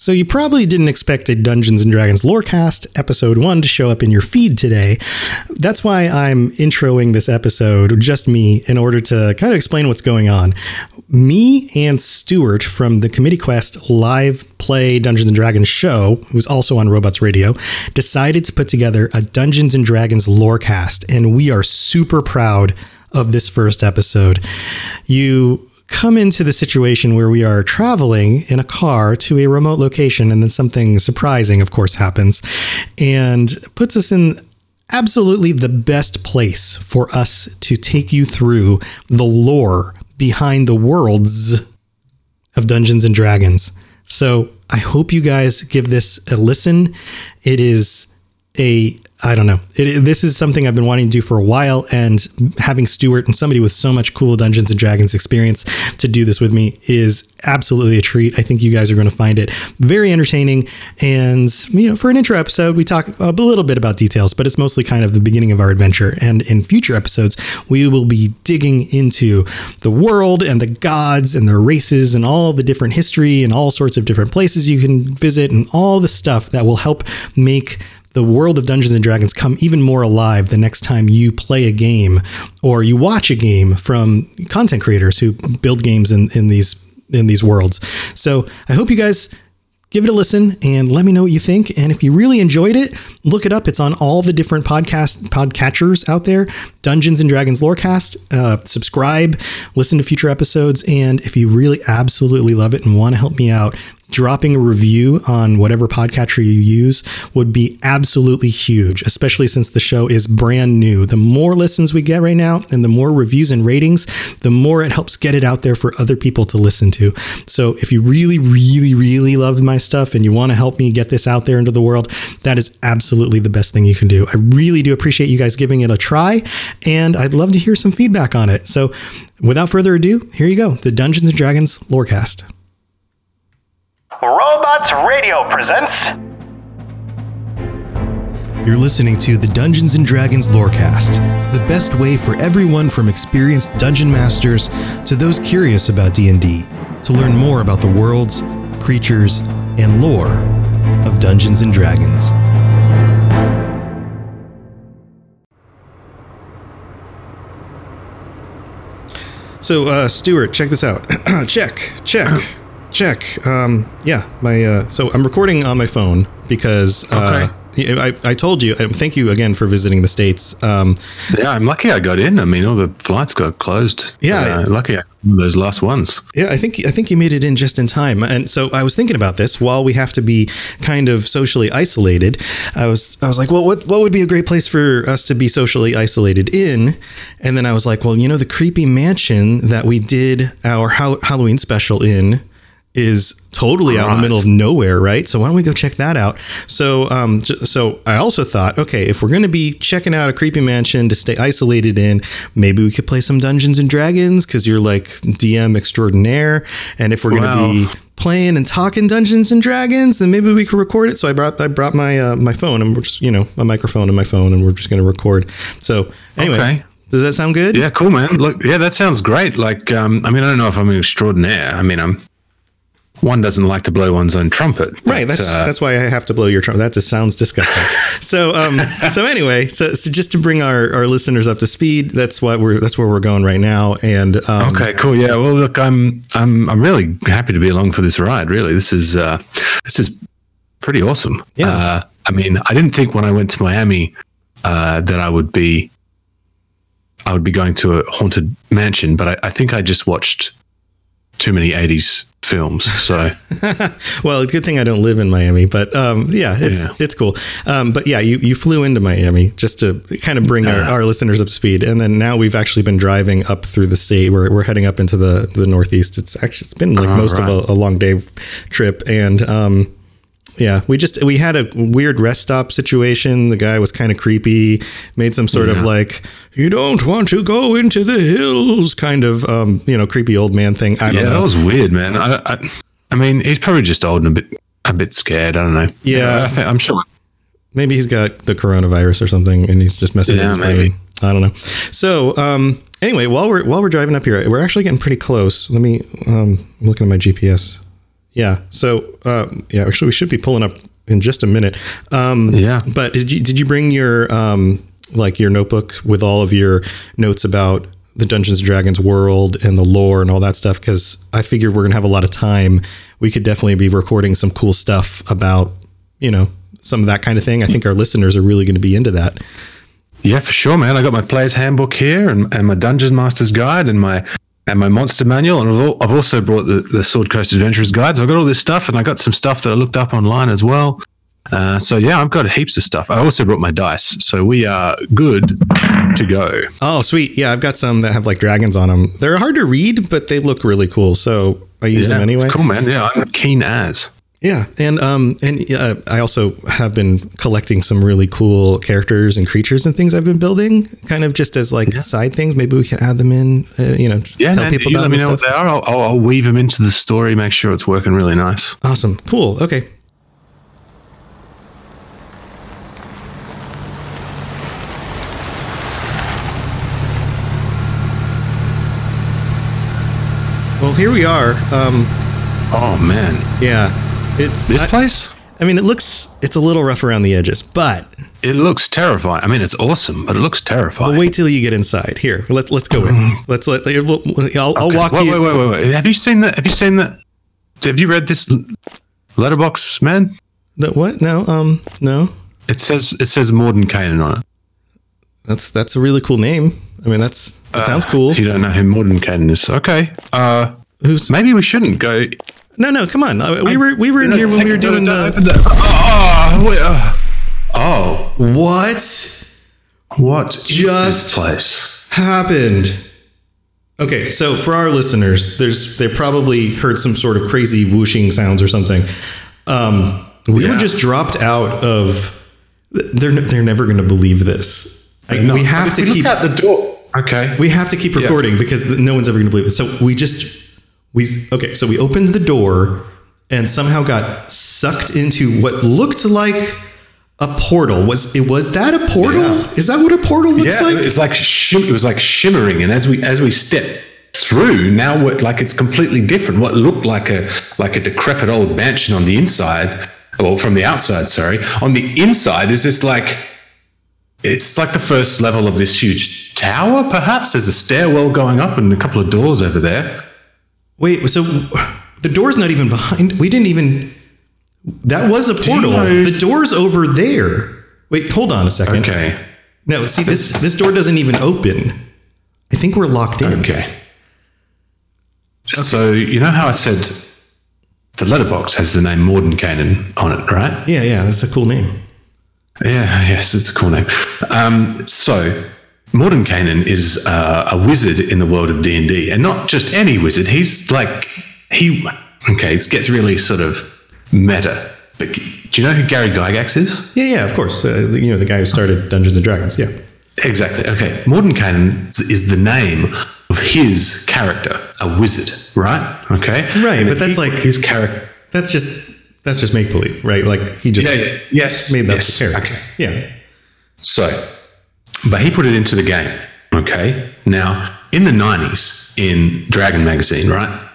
So you probably didn't expect a Dungeons and Dragons Lorecast episode 1 to show up in your feed today. That's why I'm introing this episode, just me, in order to kind of explain what's going on. Me and Stuart from the Committee Quest live play Dungeons and Dragons show, who's also on Robots Radio, decided to put together a Dungeons and Dragons Lorecast, and we are super proud of this first episode. You come into the situation where we are traveling in a car to a remote location and then something surprising of course happens and puts us in absolutely the best place for us to take you through the lore behind the worlds of Dungeons and Dragons. So, I hope you guys give this a listen. It is a I don't know. It, this is something I've been wanting to do for a while, and having Stuart and somebody with so much cool Dungeons and Dragons experience to do this with me is absolutely a treat. I think you guys are going to find it very entertaining. And, you know, for an intro episode, we talk a little bit about details, but it's mostly kind of the beginning of our adventure. And in future episodes, we will be digging into the world and the gods and their races and all the different history and all sorts of different places you can visit and all the stuff that will help make the world of Dungeons and Dragons come even more alive the next time you play a game or you watch a game from content creators who build games in, in these in these worlds. So I hope you guys give it a listen and let me know what you think. And if you really enjoyed it, look it up. It's on all the different podcast podcatchers out there. Dungeons and Dragons Lorecast. Uh, subscribe, listen to future episodes, and if you really absolutely love it and want to help me out, dropping a review on whatever podcatcher you use would be absolutely huge, especially since the show is brand new. The more listens we get right now and the more reviews and ratings, the more it helps get it out there for other people to listen to. So if you really, really, really love my stuff and you want to help me get this out there into the world, that is absolutely the best thing you can do. I really do appreciate you guys giving it a try, and I'd love to hear some feedback on it. So without further ado, here you go the Dungeons and Dragons Lorecast. Robots Radio presents. You're listening to the Dungeons and Dragons Lorecast, the best way for everyone from experienced dungeon masters to those curious about D&D to learn more about the worlds, creatures, and lore of Dungeons and Dragons. So, uh, Stuart, check this out. check, check check. Um, yeah, my uh, so I'm recording on my phone because uh, okay. I, I told you. Thank you again for visiting the states. Um, yeah, I'm lucky I got in. I mean, all the flights got closed. Yeah, uh, lucky I, those last ones. Yeah, I think I think you made it in just in time. And so I was thinking about this while we have to be kind of socially isolated. I was I was like, well, what what would be a great place for us to be socially isolated in? And then I was like, well, you know, the creepy mansion that we did our Halloween special in is totally out in the middle of nowhere, right? So why don't we go check that out? So, um, so I also thought, okay, if we're going to be checking out a creepy mansion to stay isolated in, maybe we could play some Dungeons and Dragons because you're like DM extraordinaire, and if we're going to be playing and talking Dungeons and Dragons, then maybe we could record it. So I brought I brought my uh, my phone and we're just you know a microphone and my phone, and we're just going to record. So anyway. Okay. Does that sound good? Yeah, cool, man. Look, yeah, that sounds great. Like, um, I mean, I don't know if I'm an extraordinaire. I mean, I'm one doesn't like to blow one's own trumpet. But, right. That's uh, that's why I have to blow your trumpet. That just sounds disgusting. so um so anyway, so so just to bring our, our listeners up to speed, that's what we're that's where we're going right now. And um, okay, cool. Yeah. Well, look, I'm I'm I'm really happy to be along for this ride. Really, this is uh this is pretty awesome. Yeah. Uh, I mean, I didn't think when I went to Miami uh, that I would be I would be going to a haunted mansion, but I, I think I just watched too many 80s films. So, well, good thing I don't live in Miami, but um, yeah, it's yeah. it's cool. Um, but yeah, you, you flew into Miami just to kind of bring our, our, listeners up to speed, and then now we've actually been driving up through the state. We're, we're heading up into the the Northeast. It's actually it's been like most right. of a, a, long day trip, and um, yeah, we just we had a weird rest stop situation. The guy was kind of creepy, made some sort yeah. of like you don't want to go into the hills kind of um, you know creepy old man thing. I don't yeah, know. that was weird, man. I, I, I mean, he's probably just old and a bit a bit scared. I don't know. Yeah, I am sure. Maybe he's got the coronavirus or something, and he's just messing yeah, with his maybe. brain. I don't know. So, um, anyway, while we're while we're driving up here, we're actually getting pretty close. Let me um, I'm looking at my GPS Yeah. So, um, yeah, actually, we should be pulling up in just a minute. Um, Yeah. But did you did you bring your um, like your notebook with all of your notes about the Dungeons and Dragons world and the lore and all that stuff? Because I figured we're gonna have a lot of time. We could definitely be recording some cool stuff about you know some of that kind of thing. I think our listeners are really going to be into that. Yeah, for sure, man. I got my player's handbook here and, and my Dungeon Master's Guide and my and my monster manual. And I've also brought the, the Sword Coast Adventurers Guide. So I've got all this stuff and I got some stuff that I looked up online as well. Uh, so yeah, I've got heaps of stuff. I also brought my dice. So we are good to go. Oh, sweet. Yeah, I've got some that have like dragons on them. They're hard to read, but they look really cool. So I use them anyway. Cool, man. Yeah, I'm keen as. Yeah, and um, and uh, I also have been collecting some really cool characters and creatures and things I've been building, kind of just as like side things. Maybe we can add them in. Uh, you know, Yeah, tell man, people about let me them know and what they are. I'll, I'll, I'll weave them into the story. Make sure it's working really nice. Awesome, cool. Okay. Well, here we are. Um, Oh man, yeah, it's this I, place. I mean, it looks it's a little rough around the edges, but It looks terrifying. I mean, it's awesome, but it looks terrifying. But wait till you get inside. Here, let's let's go in. Let's let. we'll- I'll, I'll walk wait, you. Wait, wait, wait, wait. Have you seen that? Have you seen that? Have you read this letterbox, man? That what? No. Um. No. It says it says Mordenkainen on it. That's that's a really cool name. I mean, that's that sounds Uh, cool. You don't know who Mordenkainen is. Okay. Uh, Who's? maybe we shouldn't go. No, no. Come on. Uh, We were we were in here when we were doing the. Oh, wait, uh, oh, What what Just- place? happened? Okay, so for our listeners, there's they probably heard some sort of crazy whooshing sounds or something. Um, we were just dropped out of. They're they're never going to believe this. Like, we have to we keep. out the door. Okay. We have to keep recording because no one's ever going to believe this. So we just we okay. So we opened the door and somehow got sucked into what looked like a portal. Was it was that a portal? Yeah. Is that what a portal looks yeah, like? it's like shim- it was like shimmering, and as we as we step through, now we're, like it's completely different. What looked like a like a decrepit old mansion on the inside, well, from the outside, sorry, on the inside is this like it's like the first level of this huge tower. Perhaps there's a stairwell going up and a couple of doors over there. Wait, so the door's not even behind. We didn't even. That was a portal. know- the door's over there. Wait, hold on a second. Okay, No, see this this door doesn't even open. I think we're locked in. okay. So you know how I said the letterbox has the name Mordenkainen on it, right? Yeah, yeah, that's a cool name. Yeah, yes, it's a cool name. Um, so, Mordenkainen is uh, a wizard in the world of D and D, and not just any wizard. He's like he. Okay, it gets really sort of meta. But do you know who Gary Gygax is? Yeah, yeah, of course. Uh, you know the guy who started Dungeons and Dragons. Yeah. Exactly. Okay, Mordenkainen is the name of his character, a wizard, right? Okay, Right, but that's he- like- his character. That's just that's just make believe, right? Like he just Yeah, yes, made that yes, character. Okay. Yeah. So, but he put it into the game. Okay. Now, in the 90s, in Dragon magazine, right,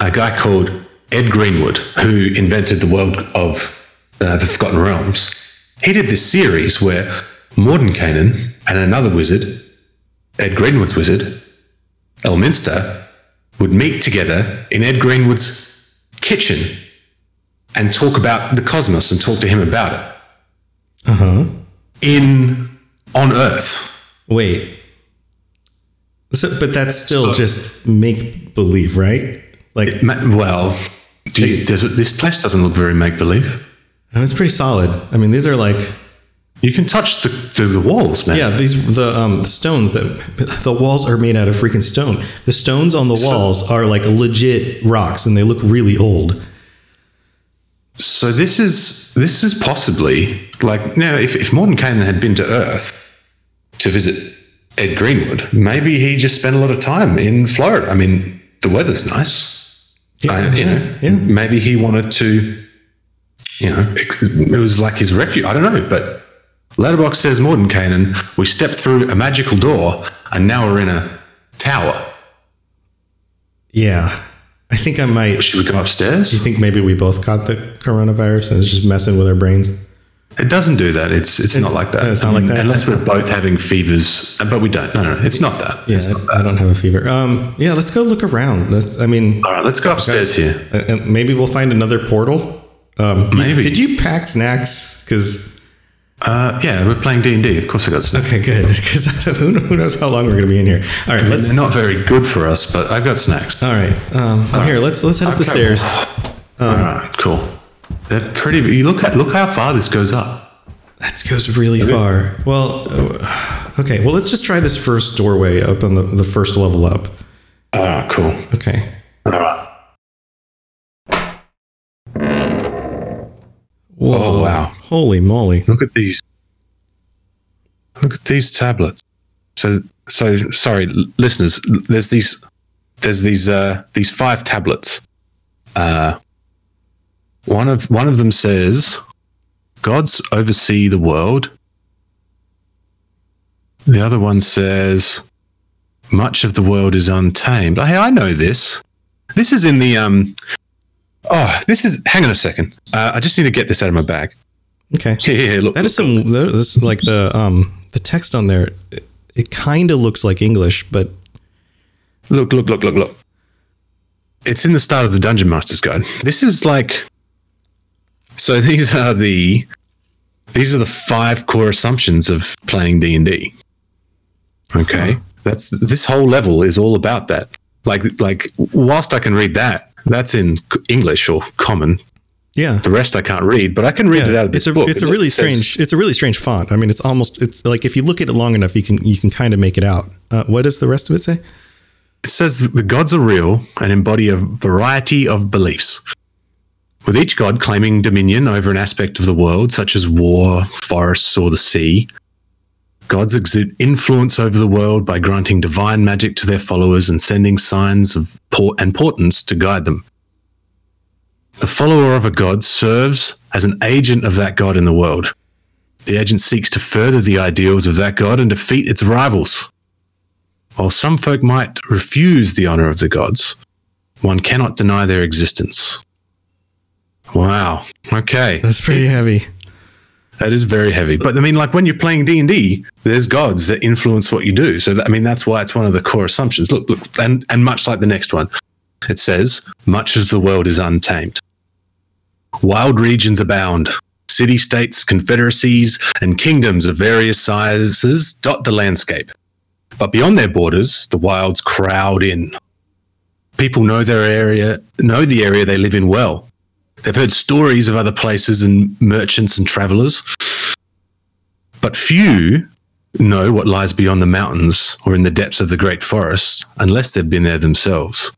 a guy called Ed Greenwood, who invented the world of uh, the Forgotten Realms, he did this series where Mordenkainen and another wizard, Ed Greenwood's wizard, Elminster, would meet together in Ed Greenwood's kitchen and talk about the cosmos and talk to him about it Uh huh. in on Earth. Wait. So, but that's still So- just make believe, right? Like, Ma- Well, do you, does it, this place doesn't look very make believe. oh, it's pretty solid. I mean, these are like, You can touch the, the, the walls, man. yeah, these the um stones that the walls are made out of freaking stone. The stones on the walls are like legit rocks, and they look really old. So this is this is possibly like now if if Mordenkainen had been to Earth to visit Ed Greenwood, maybe he just spent a lot of time in Florida. I mean, the weather's nice. I- you know, yeah. maybe he wanted to. You know, it, it was like his refuge. I don't know, but Letterbox says Mordenkainen. We stepped through a magical door, and now we're in a tower. Yeah, I I think I might. Should we go upstairs? You think maybe we both caught the coronavirus and it's just messing with our brains? It doesn't do that. It's it's not like that. it's not I mean, like that? Unless we're both having fevers, but we don't. No, no, no it's not that. Yeah, not I, I don't have a fever. Um, yeah, let's go look around. Let's. I mean, All right, let's go upstairs here. uh, and maybe we'll find another portal. Um, Maybe. Did you pack snacks? Because Uh, yeah, we're playing D and D. Of course, I got snacks. okay, good. Because who, knows how long we're going to be in here? All right, let's. They're not very good for us, but I've got snacks. All right. Um, well, here, let's let's head up the Okay. stairs. All right, cool. They're pretty. You look at look how far this goes up. That goes really far. Well, uh, okay. Well, let's just try this first doorway up on the, the first level up. All right, cool. Okay. All right. Whoa. Oh, wow. Holy moly. Look at these. Look at these tablets. So so sorry, listeners. There's these. There's these. Uh, these five tablets. Uh, one of one of them says, "Gods oversee the world." The other one says, "Much of the world is untamed." Hey, I know this. This is in the um. Oh, this is. Hang on a second. Uh, I just need to get this out of my bag. Okay. Here, here, here, look. That is some. That is like the um the text on there. It, it kind of looks like English, but Look, look, look, look, look. It's in the start of the Dungeon Master's Guide. This is like so these are the these are the five core assumptions of playing D&D. Okay? That's this whole level is all about that. Like like whilst I can read that, that's in English or common. yeah. The rest I can't read, but I can read it out of this it's a book. it's a It really says- strange it's a really strange font. I mean, it's almost it's like if you look at it long enough, you can you can kind of make it out. Uh, what does the rest of it say? It says the gods are real and embody a variety of beliefs, with each god claiming dominion over an aspect of the world, such as war, forests, or the sea. Gods exert influence over the world by granting divine magic to their followers and sending signs of por- and portents to guide them. The follower of a god serves as an agent of that god in the world. The agent seeks to further the ideals of that god and defeat its rivals. While some folk might refuse the honor of the gods, one cannot deny their existence. Wow. Okay. That's pretty heavy. That is very heavy. But I mean, like when you're playing D and D, there's gods that influence what you do. So that, I mean, that's why it's one of the core assumptions. Look, look, and and much like the next one, it says, "Much of the world is untamed. Wild regions abound. City states, confederacies, and kingdoms of various sizes dot the landscape. But beyond their borders, the wilds crowd in. People know their area, know the area they live in well. They've heard stories of other places and merchants and travelers. But few know what lies beyond the mountains or in the depths of the great forests unless they've been there themselves.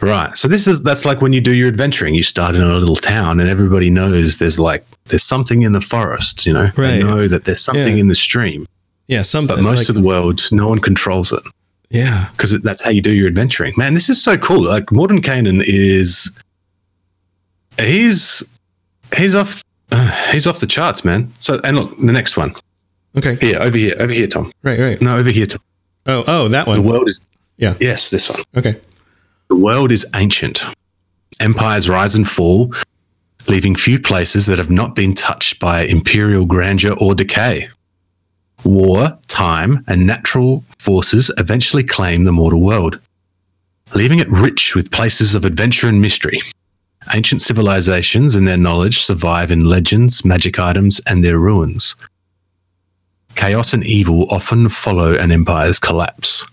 Right. So this is that's like when you do your adventuring. You start in a little town and everybody knows there's like there's something in the forest, you know. Right. They know that there's something Yeah. in the stream. Yeah, some But most like, of the world, no one controls it yeah. because that's how you do your adventuring. Man, this is so cool. Like Mordenkainen is he's he's off uh, he's off the charts, man. So and look, the next one. Okay. Here, over here, over here, Tom. Right, right. No, over here, Tom. Oh, oh, that one. The world is Yeah. yes, this one. Okay. The world is ancient. Empires rise and fall, leaving few places that have not been touched by imperial grandeur or decay. War, time, and natural forces eventually claim the mortal world, leaving it rich with places of adventure and mystery. Ancient civilizations and their knowledge survive in legends, magic items, and their ruins. Chaos and evil often follow an empire's collapse.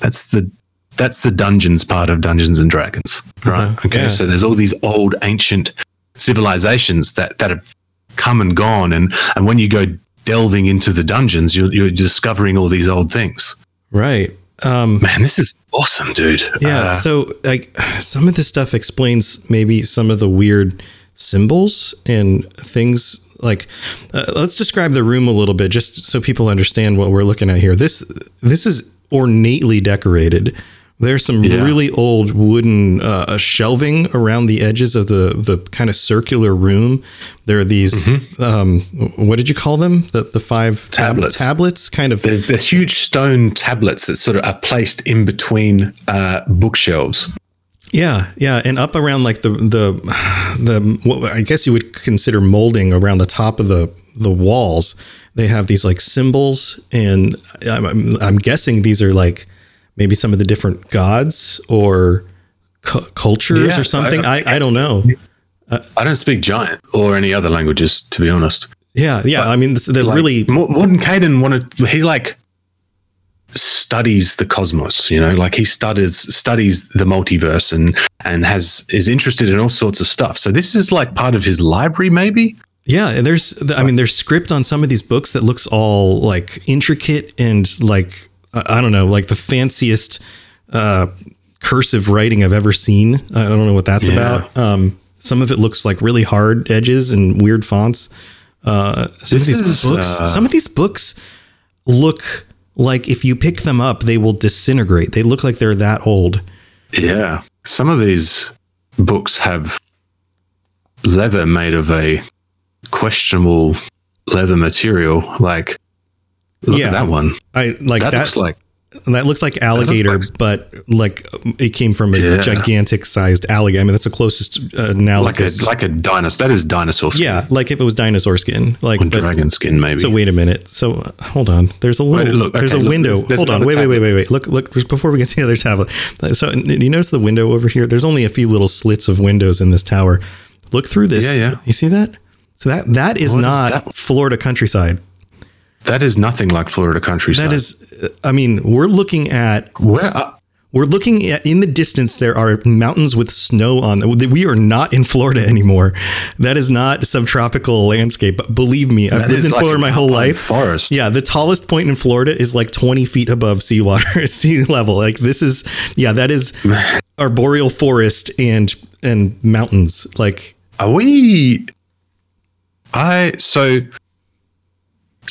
That's the that's the dungeons part of Dungeons and Dragons, right? Uh-huh, Okay, yeah. so there's all these old ancient civilizations that that have come and gone, and and when you go delving into the dungeons, you're you're discovering all these old things. Right. Um, Man, this is awesome, dude. yeah. Uh, so, like, some of this stuff explains maybe some of the weird symbols and things. Like, uh, let's describe the room a little bit, just so people understand what we're looking at here. This this is ornately decorated. There's some Yeah. really old wooden uh, shelving around the edges of the the kind of circular room. There are these. Um, what did you call them? The the five tab- Tablets. tablets, kind of. they're, they're huge stone tablets that sort of are placed in between uh, bookshelves. Yeah, yeah, and up around like the the the what I guess you would consider molding around the top of the the walls. They have these like symbols, and I'm, I'm guessing these are like maybe some of the different gods or cu- cultures Yeah, or something. I- I, I, don't know. I don't speak giant or any other languages, to be honest. Yeah, yeah. I mean, they're Like, really Mor- Mordenkainen wanted he like studies the cosmos, you know, like he studies studies the multiverse and and has is interested in all sorts of stuff. So this is like part of his library, maybe. Yeah, there's I mean there's script on some of these books that looks all like intricate and like I don't know, like the fanciest uh cursive writing I've ever seen. I don't know what that's Yeah. about. Um some of it looks like really hard edges and weird fonts. Uh some This of these is, books uh, some of these books look like if you pick them up they will disintegrate. They look like they're that old. Yeah. Some of these books have leather made of a questionable leather material. Like, look Yeah. at that one. I like That, that, looks like that looks like alligator, like- but like it came from a Yeah. gigantic sized alligator. I mean, that's the closest uh, like a like a dinosaur. That is dinosaur skin. yeah, like if it was dinosaur skin. Like, but, dragon skin, maybe. so wait a minute. So uh, hold on. There's a little. Wait, look, there's okay, a look, window. there's- there's hold on. Wait, wait, wait, wait, wait. Look, look. Before we get to the other tablet. So you notice the window over here? There's only a few little slits of windows in this tower. Look through this. Yeah, yeah. You see that? So that that is What is not that? Florida countryside. That is nothing like Florida countryside. That is. I mean, we're looking at where. Uh, We're looking at in the distance. There are mountains with snow on them. We are not in Florida anymore. That is not subtropical landscape. But believe me, I've that lived in like Florida my whole life. Forest. Yeah, the tallest point in Florida is like 20 feet above seawater, sea level. Like this is, yeah, that is arboreal forest and and mountains. Like Are we? I so.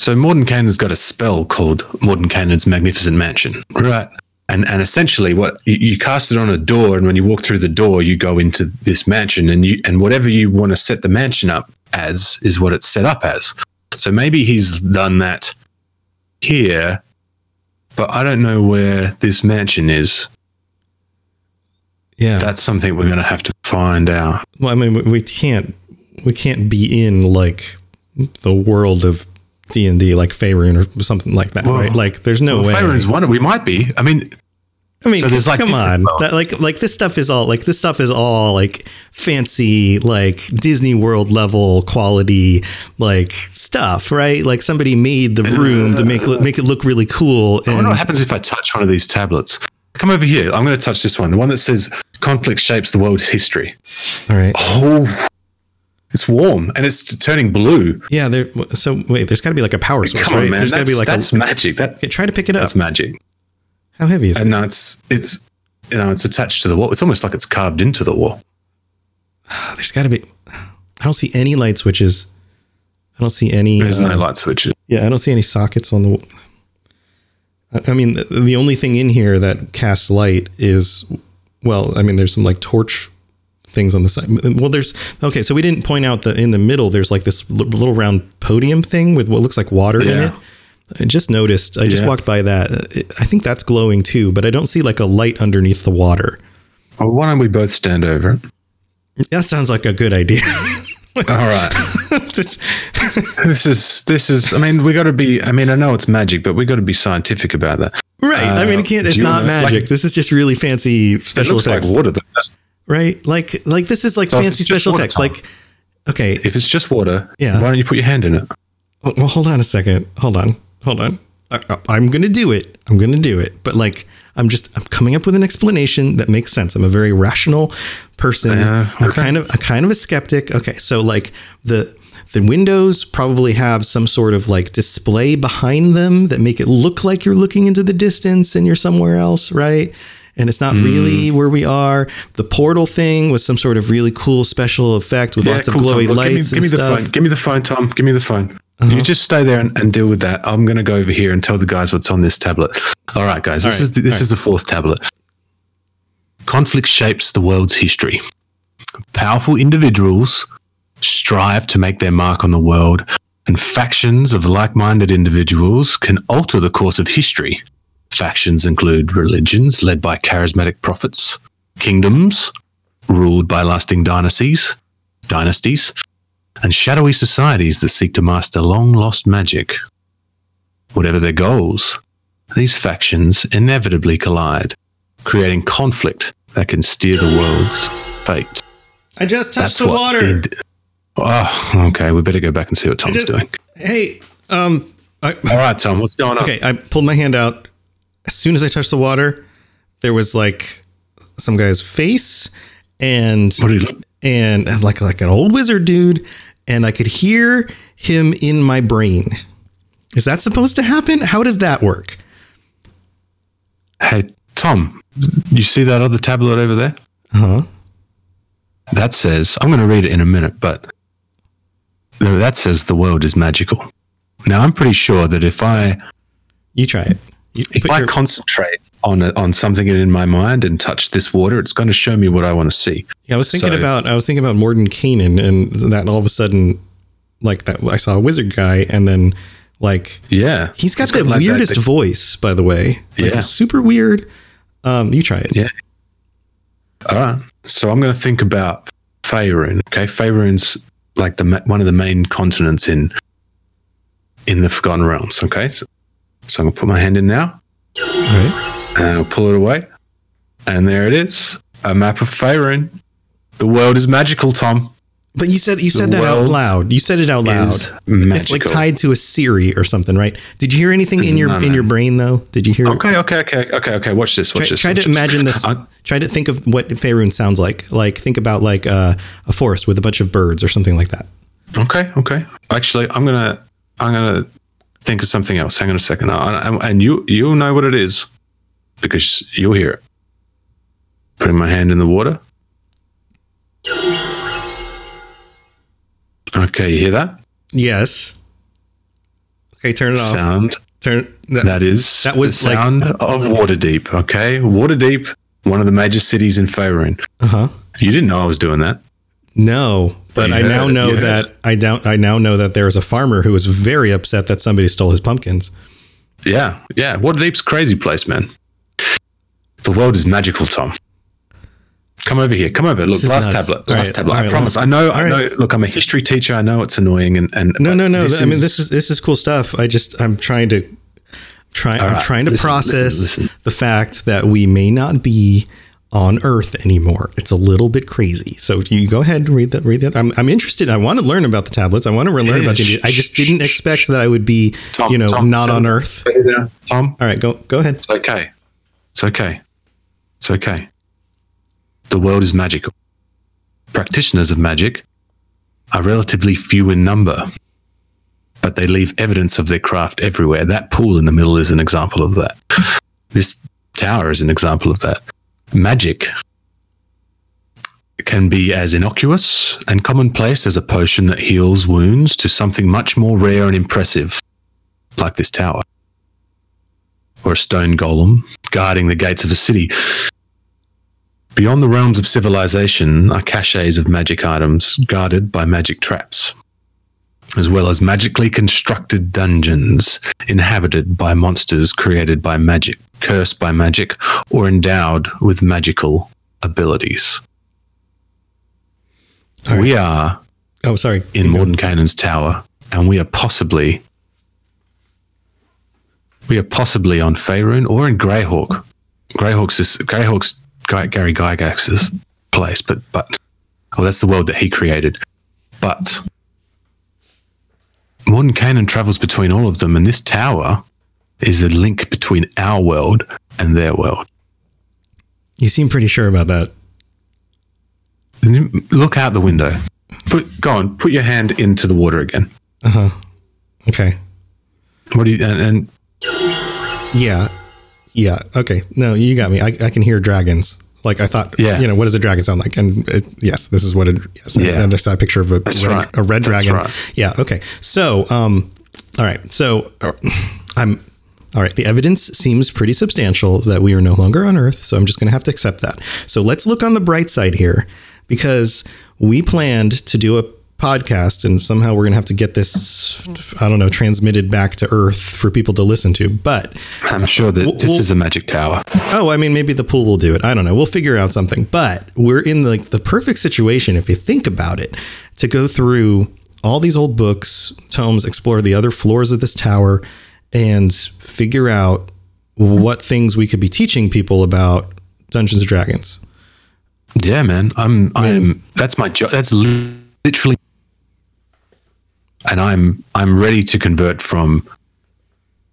So Mordenkainen's got a spell called Mordenkainen's Magnificent Mansion, right? And and essentially, what you, you cast it on a door, and when you walk through the door, you go into this mansion, and you and whatever you want to set the mansion up as is what it's set up as. So maybe he's done that here, but I don't know where this mansion is. yeah, That's something we're going to have to find out. well, I mean, we- we can't we can't be in like the world of D and D, like Faerun or something like that, Well, right? Like, there's no well, way. Faerun's one. We might be. I mean, I mean, So there's, like, come on, that, like like this stuff is all like this stuff is all like fancy, like Disney World level quality, like stuff, right? Like somebody made the room to make it, uh, make it look really cool. I wonder what happens if I touch one of these tablets. Come over here. I'm going to touch this one. The one that says conflict shapes the world's history. all right, Oh, it's warm and it's turning blue. yeah. There. So wait, there's got to be like a power source, Come right? on, man. There's got to That's, be like that's a. magic. That Okay, try to pick it up. that's magic. How heavy is it? No, it's it's you know it's attached to the wall. It's almost like it's carved into the wall. There's got to be. I don't see any light switches. I don't see any. There's uh, no light switches. Yeah, I don't see any sockets on the. I- I mean, the, the only thing in here that casts light is, well, I mean, there's some like torch things on the side. Well, there's okay. So we didn't point out that in the middle there's like this l- little round podium thing with what looks like water in it. I just noticed. I just Yeah. walked by that. I think that's glowing too, but I don't see like a light underneath the water. Well, why don't we both stand over it? That sounds like a good idea. All right. This is this is. I mean, we got to be. I mean, I know it's magic, but we got to be scientific about that. right. I mean, it can't. It's uh, not wanna- like- magic. this is just really fancy It special looks effects. like water. Right? Like like this is like So fancy special water, effects. Like okay, If it's just water, Yeah. why don't you put your hand in it? well, well, hold on a second. Hold on, hold on. I, I'm gonna do it. I'm gonna do it. But like I'm just I'm coming up with an explanation that makes sense. I'm a very rational person. Uh, I'm okay. kind of I'm kind of a skeptic. Okay, so like the the windows probably have some sort of like display behind them that make it look like you're looking into the distance and you're somewhere else, right? And it's not Hmm. really where we are. The portal thing was some sort of really cool special effect with lots of cool, Tom. glowy lights Give me, give me the. Uh-huh. phone. Give me the phone, Tom. Give me the phone. You just stay there and, and deal with that. I'm going to go over here and tell the guys what's on this tablet. All right, guys. This right, is the, this all is the fourth tablet. Conflict shapes the world's history. Powerful individuals strive to make their mark on the world, and factions of like-minded individuals can alter the course of history. Factions include religions led by charismatic prophets, kingdoms ruled by lasting dynasties, dynasties, and shadowy societies that seek to master long lost magic. Whatever their goals, these factions inevitably collide, creating conflict that can steer the world's fate. I just touched That's the water. did- oh, okay. We better go back and see what Tom's just, doing. hey, um, I, All right, Tom, what's going on? okay, I pulled my hand out. As soon as I touched the water, there was like some guy's face and What do you look? and like like an old wizard dude, and I could hear him in my brain. Is that supposed to happen? How does that work? Hey, Tom, you see that other tablet over there? Uh huh? That says, I'm going to read it in a minute, but that says the world is magical. Now, I'm pretty sure that if I You try it. You if I your- concentrate on a, on something in my mind and touch this water, it's going to show me what I want to see. Yeah, I was thinking So- about I was thinking about Mordenkainen, and that all of a sudden, like that, I saw a wizard guy, and then like Yeah, he's got It's the like that- weirdest the- voice, by the way. Like, Yeah. super weird. Um, you try it. Yeah. All right. So I'm going to think about Faerun. Okay, Faerun's like the one of the main continents in in the Forgotten Realms. Okay, so, so I'm going to put my hand in now. All right. and I'll pull it away. And there it is a map of Faerun. The world is magical, Tom. But you said you said that out loud. You said it out loud. It's like tied to a Siri or something, right? Did you hear anything in your No, in your brain though? Did you hear? Okay, okay, okay, okay, okay. Watch this. Watch Try, this. try watch to imagine this. I- try to think of what Faerun sounds like. Like think about like uh, a forest with a bunch of birds or something like that. okay, okay. Actually, I'm gonna, I'm gonna think of something else. Hang on a second, I, I, and you, you'll know what it is because you'll hear it. Putting my hand in the water. Okay, you hear that Yes. Okay, turn it off. sound? Turn that, That is That was the like- sound of Waterdeep. Okay, Waterdeep, one of the major cities in Faerun. uh huh. You didn't know I was doing that. No, but You I now know heard that I doubt. I now know that there is a farmer who is very upset that somebody stole his pumpkins. Yeah, yeah. Waterdeep's a crazy place, man. The world is magical, Tom. Come over here. Come over. Look, last nuts. tablet. Last right, tablet. all I right, promise. I know. I right. know. Look, I'm a history teacher. I know it's annoying, and and No, no, no. this I mean, this is this is cool stuff. I just I'm trying to try. I'm right, trying to listen, process listen, listen. the fact that we may not be on Earth anymore. It's a little bit crazy. So you go ahead and read that. Read that. I'm, I'm interested. I want to learn about the tablets. I want to learn Yeah, about the. sh- I just sh- didn't sh- expect that I would be, Tom, you know, Tom, not settle on down. Earth. Tom. All right, go go ahead. It's okay. It's okay. It's okay. The world is magical. Practitioners of magic are relatively few in number, but they leave evidence of their craft everywhere. That pool in the middle is an example of that. This tower is an example of that. Magic. Can be as innocuous and commonplace as a potion that heals wounds to something much more rare and impressive, like this tower. Or a stone golem guarding the gates of a city. Beyond the realms of civilization are caches of magic items guarded by magic traps, as well as magically constructed dungeons inhabited by monsters created by magic, cursed by magic, or endowed with magical abilities. Right. We are Oh, sorry. in Mordenkainen's tower, and we are possibly we are possibly on Faerun or in Greyhawk. Greyhawk's is Greyhawk's Guy, Gary Gygax's place, but but well, that's the world that he created. But Mordenkainen travels between all of them, and this tower is a link between our world and their world. You seem pretty sure about that. Look out the window. Put go on. Put your hand into the water again. Uh huh. Okay. What do you and, and Yeah. Yeah. Okay. No, you got me. I, I can hear dragons. Like I thought, Yeah. you know, what does a dragon sound like? And it, yes, this is what it, yes. Yeah. And I saw a picture of a That's red, right. a red dragon. right. Yeah. Okay. So, um, all right. So uh, I'm, all right. The evidence seems pretty substantial that we are no longer on Earth. So I'm just going to have to accept that. So let's look on the bright side here because we planned to do a podcast, and somehow we're gonna have to get this, I don't know, transmitted back to Earth for people to listen to. But I'm sure that this well- is a magic tower. oh, I mean, maybe the pool will do it. I don't know. We'll figure out something. But we're in like the perfect situation if you think about it to go through all these old books, tomes, explore the other floors of this tower, and figure out what things we could be teaching people about Dungeons and Dragons. Yeah, man. I'm. I'm. That's my job. That's literally. And I'm. I'm ready to convert from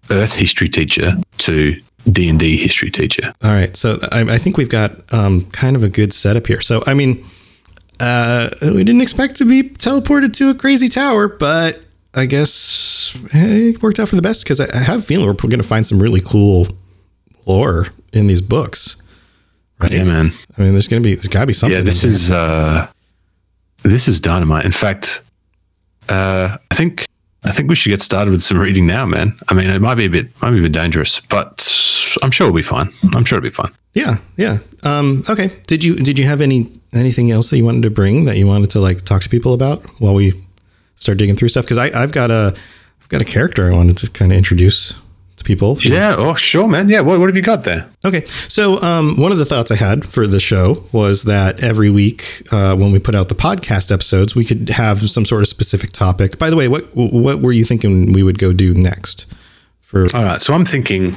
Earth history teacher to D and D history teacher. All right, so I, I think we've got um, kind of a good setup here. So I mean, uh, we didn't expect to be teleported to a crazy tower, but I guess it worked out for the best because I, I have a feeling we're going to find some really cool lore in these books. Yeah, man. I mean, there's going to be there's got to be something. Yeah, this is. uh This is dynamite. In fact, uh I think. I think we should get started with some reading now, man. I mean, it might be a bit, might be a bit dangerous, but I'm sure it'll be fine. I'm sure it'll be fine. yeah, yeah. Um, okay. Did you did you have any anything else that you wanted to bring that you wanted to like talk to people about while we start digging through stuff? Because I I've got a I've got a character I wanted to kind of introduce people. Yeah. Oh, sure, man. Yeah. What, what have you got there? Okay, so um, one of the thoughts I had for the show was that every week uh, when we put out the podcast episodes, we could have some sort of specific topic. By the way, what what were you thinking we would go do next? For All right. So I'm thinking,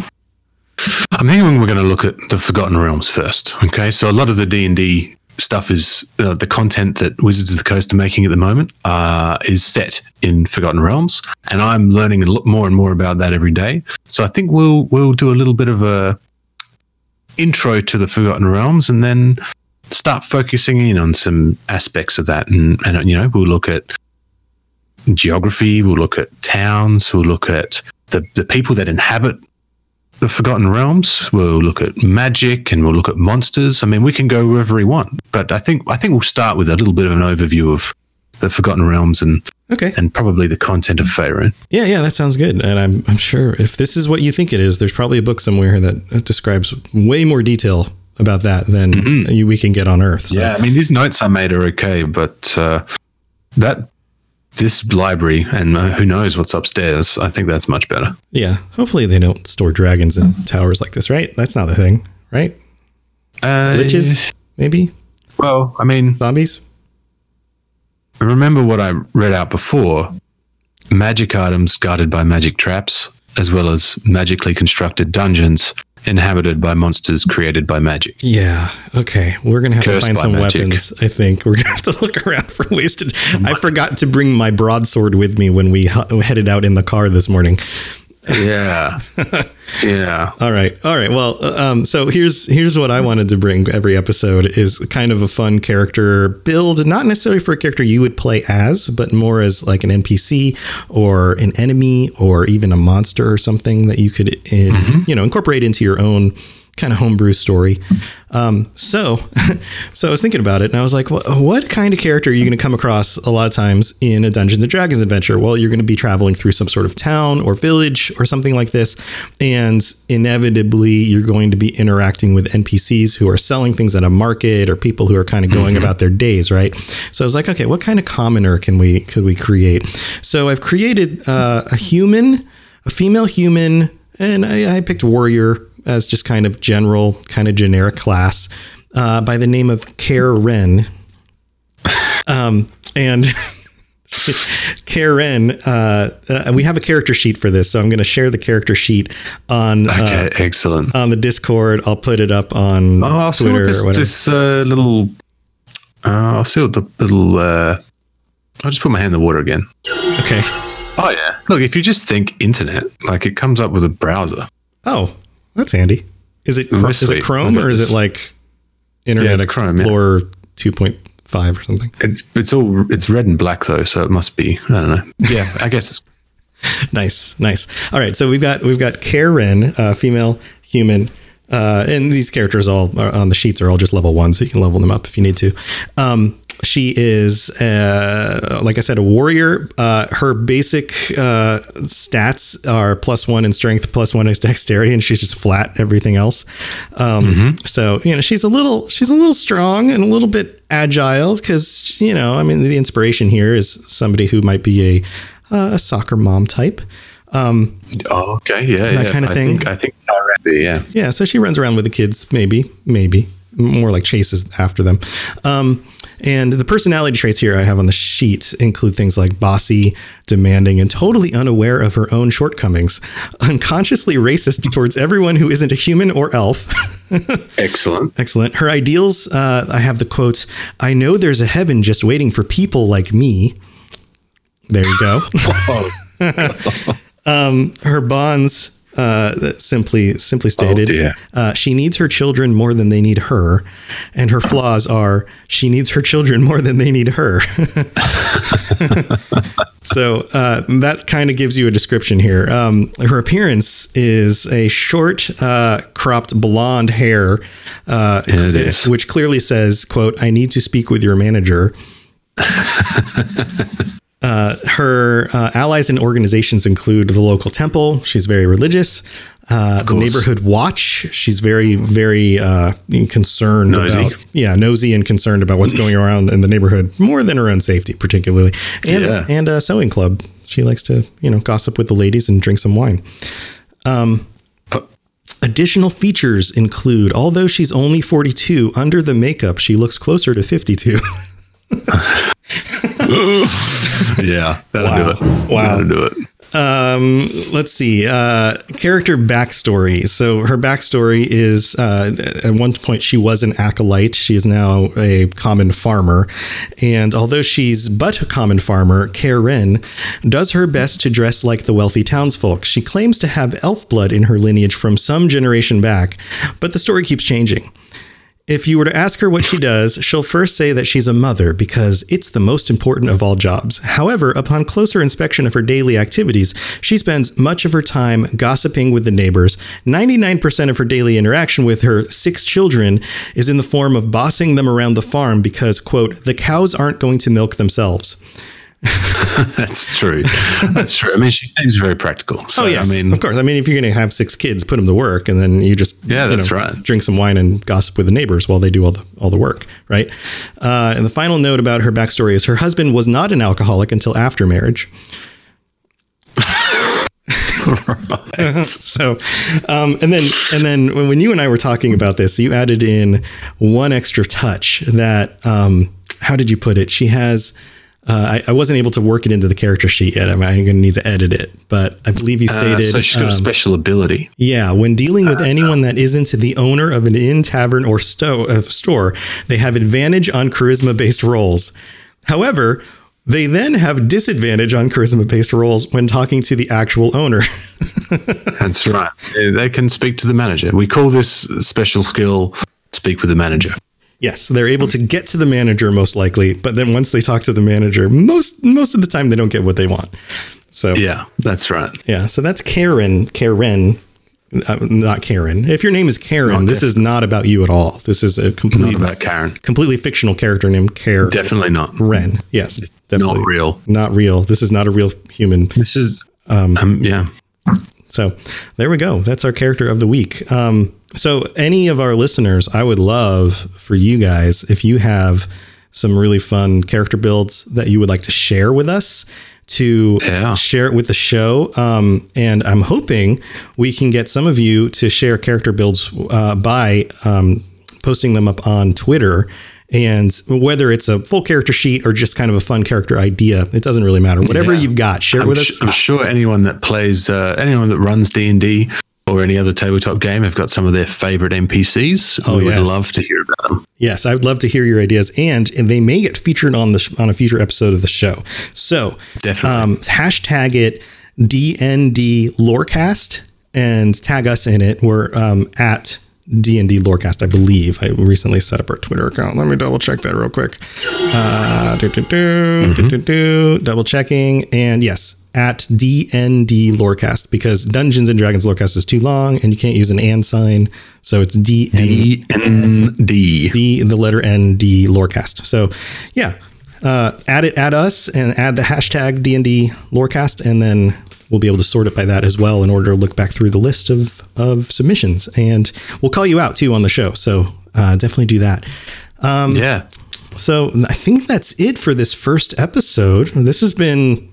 I'm thinking we're going to look at the Forgotten Realms first. Okay. So a lot of the D and D stuff is uh, the content that Wizards of the Coast are making at the moment uh, is set in Forgotten Realms, and I'm learning a lot more and more about that every day. So I think we'll we'll do a little bit of a intro to the Forgotten Realms, and then start focusing in on some aspects of that, and and you know we'll look at geography, we'll look at towns, we'll look at the, the people that inhabit the Forgotten Realms. We'll look at magic and we'll look at monsters. I mean, we can go wherever we want, but I think I think we'll start with a little bit of an overview of the Forgotten Realms and okay, and probably the content of Faerun. yeah, yeah, that sounds good. And I'm I'm sure if this is what you think it is, there's probably a book somewhere that describes way more detail about that than you, we can get on Earth. So. Yeah, I mean, these notes I made are okay, but uh, that this library and uh, who knows what's upstairs, I think that's much better. yeah. Hopefully they don't store dragons in towers like this, right? That's not the thing, right? Uh, Liches, maybe Well, I mean, zombies. remember what I read out before magic items guarded by magic traps, as well as magically constructed dungeons inhabited by monsters created by magic. Yeah. Okay. We're gonna have Cursed to find some magic. weapons. I think we're gonna have to look around for ways to. I forgot to bring my broadsword with me when we headed out in the car this morning. Yeah. yeah. All right. All right. Well, uh, um, so here's here's what I wanted to bring every episode is kind of a fun character build, not necessarily for a character you would play as, but more as like an NPC or an enemy or even a monster or something that you could in, you know incorporate into your own kind of homebrew story. Um, so, so I was thinking about it, and I was like, well, what kind of character are you going to come across a lot of times in a Dungeons and Dragons adventure? Well, you're going to be traveling through some sort of town or village or something like this, and inevitably you're going to be interacting with NPCs who are selling things at a market or people who are kind of going about their days, right? So I was like, okay, what kind of commoner can we could we create? So I've created uh, a human, a female human, and I, I picked warrior as just kind of general, kind of generic class uh, by the name of Care Ren. Um, and Karen, uh, uh, we have a character sheet for this, so I'm going to share the character sheet on uh, Okay, excellent. on the Discord. I'll put it up on Oh, I'll see Twitter what this, or whatever. this uh, little. Uh, I'll see what the little. Uh, I'll just put my hand in the water again. okay. Oh yeah. Look, if you just think internet, like it comes up with a browser. Oh, that's handy. Is it Ooh, is it. Chrome or is it like Internet it's Chrome, yeah. Explorer 2.5 or something? It's it's all it's red and black though, so it must be. I don't know. Yeah, I guess it's nice, nice. All right, so we've got we've got Karen, uh, female human, uh, and these characters all are on the sheets are all just level one, so you can level them up if you need to. Um, she is, uh, like I said, a warrior. Uh, her basic uh, stats are plus one in strength, plus one in dexterity, and she's just flat everything else. Um, So you know, she's a little, she's a little strong and a little bit agile because you know, I mean, the inspiration here is somebody who might be a uh, a soccer mom type. Um, Oh, okay. Yeah. That yeah. kind of I thing? Think, I think Randy, yeah. Yeah, so she runs around with the kids, maybe, maybe more like chases after them. Um, and the personality traits here I have on the sheet include things like bossy, demanding, and totally unaware of her own shortcomings, unconsciously racist towards everyone who isn't a human or elf. Excellent. Excellent. Her ideals, uh, I have the quote I know there's a heaven just waiting for people like me. There you go. Oh, her bonds uh, simply simply stated dear. uh, she needs her children more than they need her. And her flaws are she needs her children more than they need her. So uh, that kind of gives you a description here. Um, her appearance is a short uh, cropped blonde hair uh, which clearly says quote i need to speak with your manager her uh, allies and organizations include the local temple. She's very religious. Uh, the neighborhood watch. She's very, very uh, concerned Nosy. about, yeah, nosy and concerned about what's going around in the neighborhood more than her own safety, particularly. And Yeah. and a sewing club. She likes to, you know, gossip with the ladies and drink some wine. Um. Additional features include, although she's only 42, under the makeup, she looks closer to 52. Yeah. That'll Wow. do it. Wow. That'll do it. Um, let's see. Uh, character backstory. So her backstory is uh, at one point she was an acolyte. She is now a common farmer, and although she's but a common farmer, Karen does her best to dress like the wealthy townsfolk. She claims to have elf blood in her lineage from some generation back, but the story keeps changing. If you were to ask her what she does, she'll first say that she's a mother because it's the most important of all jobs. However, upon closer inspection of her daily activities, she spends much of her time gossiping with the neighbors. 99% of her daily interaction with her six children is in the form of bossing them around the farm because, quote, the cows aren't going to milk themselves. That's true. That's true. I mean, she seems very practical. So, Oh yes, I mean, of course. I mean, if you're going to have six kids, put them to work, and then you just Yeah, you that's know, right. Drink some wine and gossip with the neighbors while they do all the all the work, right? Uh, and the final note about her backstory is her husband was not an alcoholic until after marriage. so, um, and then and then when when you and I were talking about this, you added in one extra touch that um, how did you put it? She has. Uh, I, I wasn't able to work it into the character sheet yet. I'm, I'm going to need to edit it, but I believe you uh, stated. so she's got a um, special ability. yeah, when dealing with anyone that isn't the owner of an inn, tavern, or sto- uh, store, they have advantage on charisma based rolls. However, they then have disadvantage on charisma based rolls when talking to the actual owner. That's right. They can speak to the manager. We call this special skill speak with the manager. Yes, they're able to get to the manager most likely, but then once they talk to the manager, most most of the time they don't get what they want. So Yeah, that's right. Yeah, so that's Karen. Karen, uh, not Karen. If your name is Karen, Not this is not about you at all. This is a complete, Not about Karen. completely fictional character named Karen. Definitely not. Ren. Yes, definitely Not real. Not real. This is not a real human. This is um, yeah. So there we go. That's our character of the week. Um, so any of our listeners, I would love for you guys if you have some really fun character builds that you would like to share with us to Yeah. share it with the show. Um, and I'm hoping we can get some of you to share character builds uh, by um, posting them up on Twitter. And whether it's a full character sheet or just kind of a fun character idea, it doesn't really matter. Whatever Yeah. you've got, share I'm, with su- us. I'm sure anyone that plays, uh, anyone that runs D and D or any other tabletop game have got some of their favorite NPCs. Oh, we would love to hear about them. Yes, I would love to hear your ideas, and and they may get featured on the on a future episode of the show. So, Definitely. um, hashtag it DND Lorecast and tag us in it. We're um, at D&D Lorecast, I believe. I recently set up our Twitter account. Let me double check that real quick. Uh, do, do, do, do, double checking. And yes, at DND Lorecast because Dungeons and Dragons Lorecast is too long and you can't use an and sign. So it's D and D. the letter N, D Lorecast. So yeah, uh, add it, add us and add the hashtag DND Lorecast and then we'll be able to sort it by that as well in order to look back through the list of, of submissions. And we'll call you out too on the show. So uh, definitely do that. Um, Yeah. So I think that's it for this first episode. This has been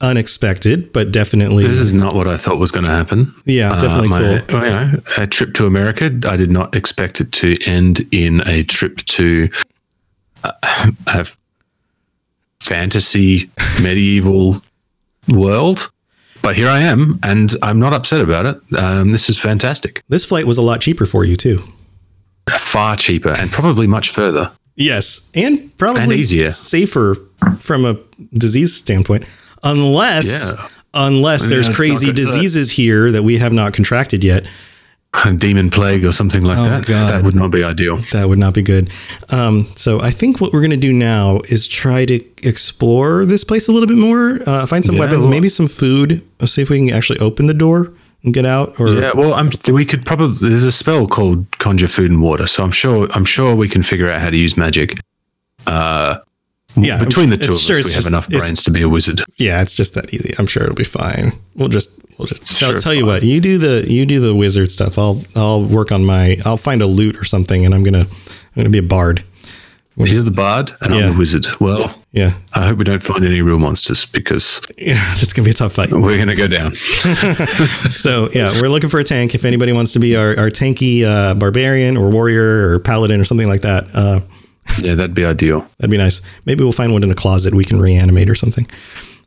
unexpected, but definitely, This is not what I thought was going to happen. yeah, definitely Uh, my- cool. well, you know, a trip to America. I did not expect it to end in a trip to uh, a fantasy medieval world. But here I am, and I'm not upset about it. Um, this is fantastic. This flight was a lot cheaper for you too. Far cheaper and probably much further. Yes, and probably And easier. safer from a disease standpoint, unless Yeah. unless there's it's not crazy diseases here that we have not contracted yet. A demon plague or something like that. Oh, God. That would not be ideal. That would not be good. Um, so I think what we're going to do now is try to explore this place a little bit more. Uh, find some Yeah, weapons, well- maybe some food. See if we can actually open the door and get out. Or Yeah, well, I'm, we could probably. There's a spell called conjure food and water, so I'm sure. I'm sure we can figure out how to use magic. Uh, Yeah, between the two of us, sure, we it's have just- enough brains to be a wizard. yeah, it's just that easy. I'm sure it'll be fine. We'll just we'll just tell, Sure, tell you what you do the you do the wizard stuff. I'll I'll work on my I'll find a lute or something, and I'm gonna I'm gonna be a bard. He's the bard, and Yeah. I'm the wizard. Well, Yeah, I hope we don't find any real monsters because yeah, that's gonna be a tough fight. we're going to go down. So yeah, we're looking for a tank. If anybody wants to be our, our tanky uh, barbarian or warrior or paladin or something like that, uh, yeah, that'd be ideal. that'd be nice. Maybe we'll find one in a closet we can reanimate or something.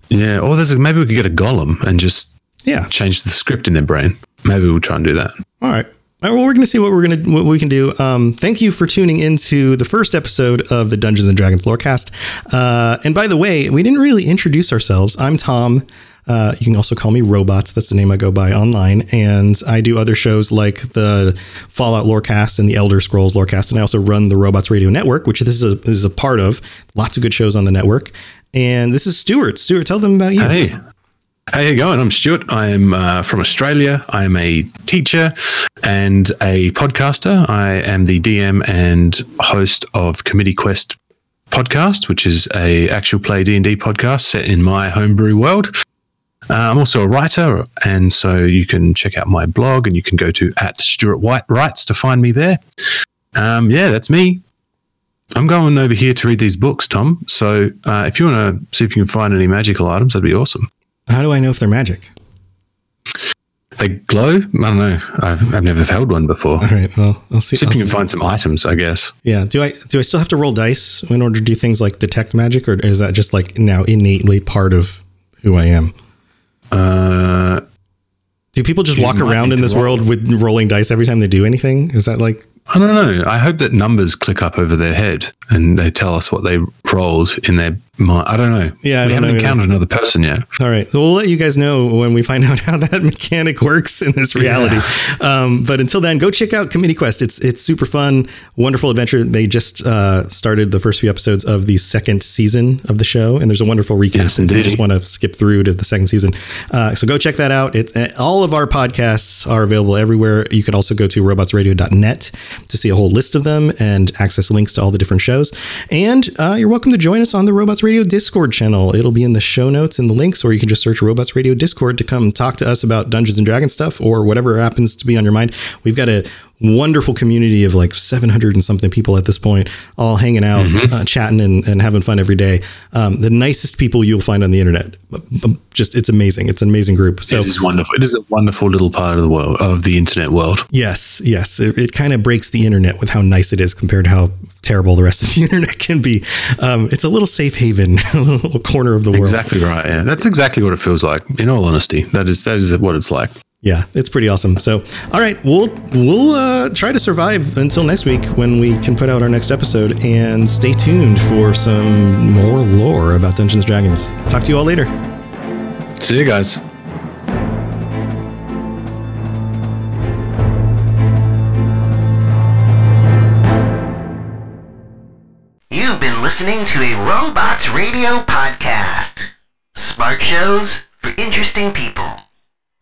Yeah, or there's a, maybe we could get a golem and just Yeah. change the script in their brain. Maybe we'll try and do that. All right. All right, well, we're going to see what we're going to what we can do. Um, thank you for tuning into the first episode of the Dungeons and Dragons Lorecast. Uh, and by the way, we didn't really introduce ourselves. I'm Tom. Uh, you can also call me Robots. That's the name I go by online. And I do other shows like the Fallout Lorecast and the Elder Scrolls Lorecast. And I also run the Robots Radio Network, which this is a, this is a part of. Lots of good shows on the network. And this is Stuart. Stuart, tell them about you. Hey. How you going? I'm Stuart. I am uh, from Australia. I am a teacher and a podcaster. I am the DM and host of Committee Quest podcast, which is a actual play D and D podcast set in my homebrew world. Uh, I'm also a writer, and so you can check out my blog, and you can go to at Stuart White Writes to find me there. Um, yeah, that's me. I'm going over here to read these books, Tom. So uh, if you want to see if you can find any magical items, that'd be awesome. How do I know if they're magic? They glow? I don't know. I've, I've never held one before. All right. Well, I'll see. See if I'll you can see. find some items, I guess. Yeah. Do I do I still have to roll dice in order to do things like detect magic, or is that just like now innately part of who I am? Uh, Do people just walk around in this roll. world with rolling dice every time they do anything? Is that like I don't know. I hope that numbers click up over their head and they tell us what they rolled in their mind. I don't know. Yeah, I we haven't know either. encountered another person yet. All right. So we'll let you guys know when we find out how that mechanic works in this reality. Um, but until then, go check out Committee Quest. It's it's super fun, wonderful adventure. They just uh, started the first few episodes of the second season of the show, and there's a wonderful recap Yes, if you just want to skip through to the second season. Uh, so go check that out. It, uh, all of our podcasts are available everywhere. You can also go to robotsradio.net to see a whole list of them and access links to all the different shows. And uh, you're welcome to join us on the Robots Radio Discord channel. It'll be in the show notes and the links, or you can just search Robots Radio Discord to come talk to us about Dungeons and Dragons stuff or whatever happens to be on your mind. We've got a wonderful community of like 700 and something people at this point, all hanging out, uh, chatting, and, and having fun every day. Um, the nicest people you'll find on the internet. Just, it's amazing. It's an amazing group. So, it is wonderful. It is a wonderful little part of the world, of the internet world. Yes, yes. It, it kind of breaks the internet with how nice it is compared to how terrible the rest of the internet can be. Um, it's a little safe haven, a little corner of the world. Exactly right. Yeah, that's exactly what it feels like. In all honesty, that is that is what it's like yeah, it's pretty awesome. So, all right, we'll we'll uh, try to survive until next week when we can put out our next episode. And stay tuned for some more lore about Dungeons Dragons. Talk to you all later. See you guys. You've been listening to a Robots Radio podcast. Smart shows for interesting people.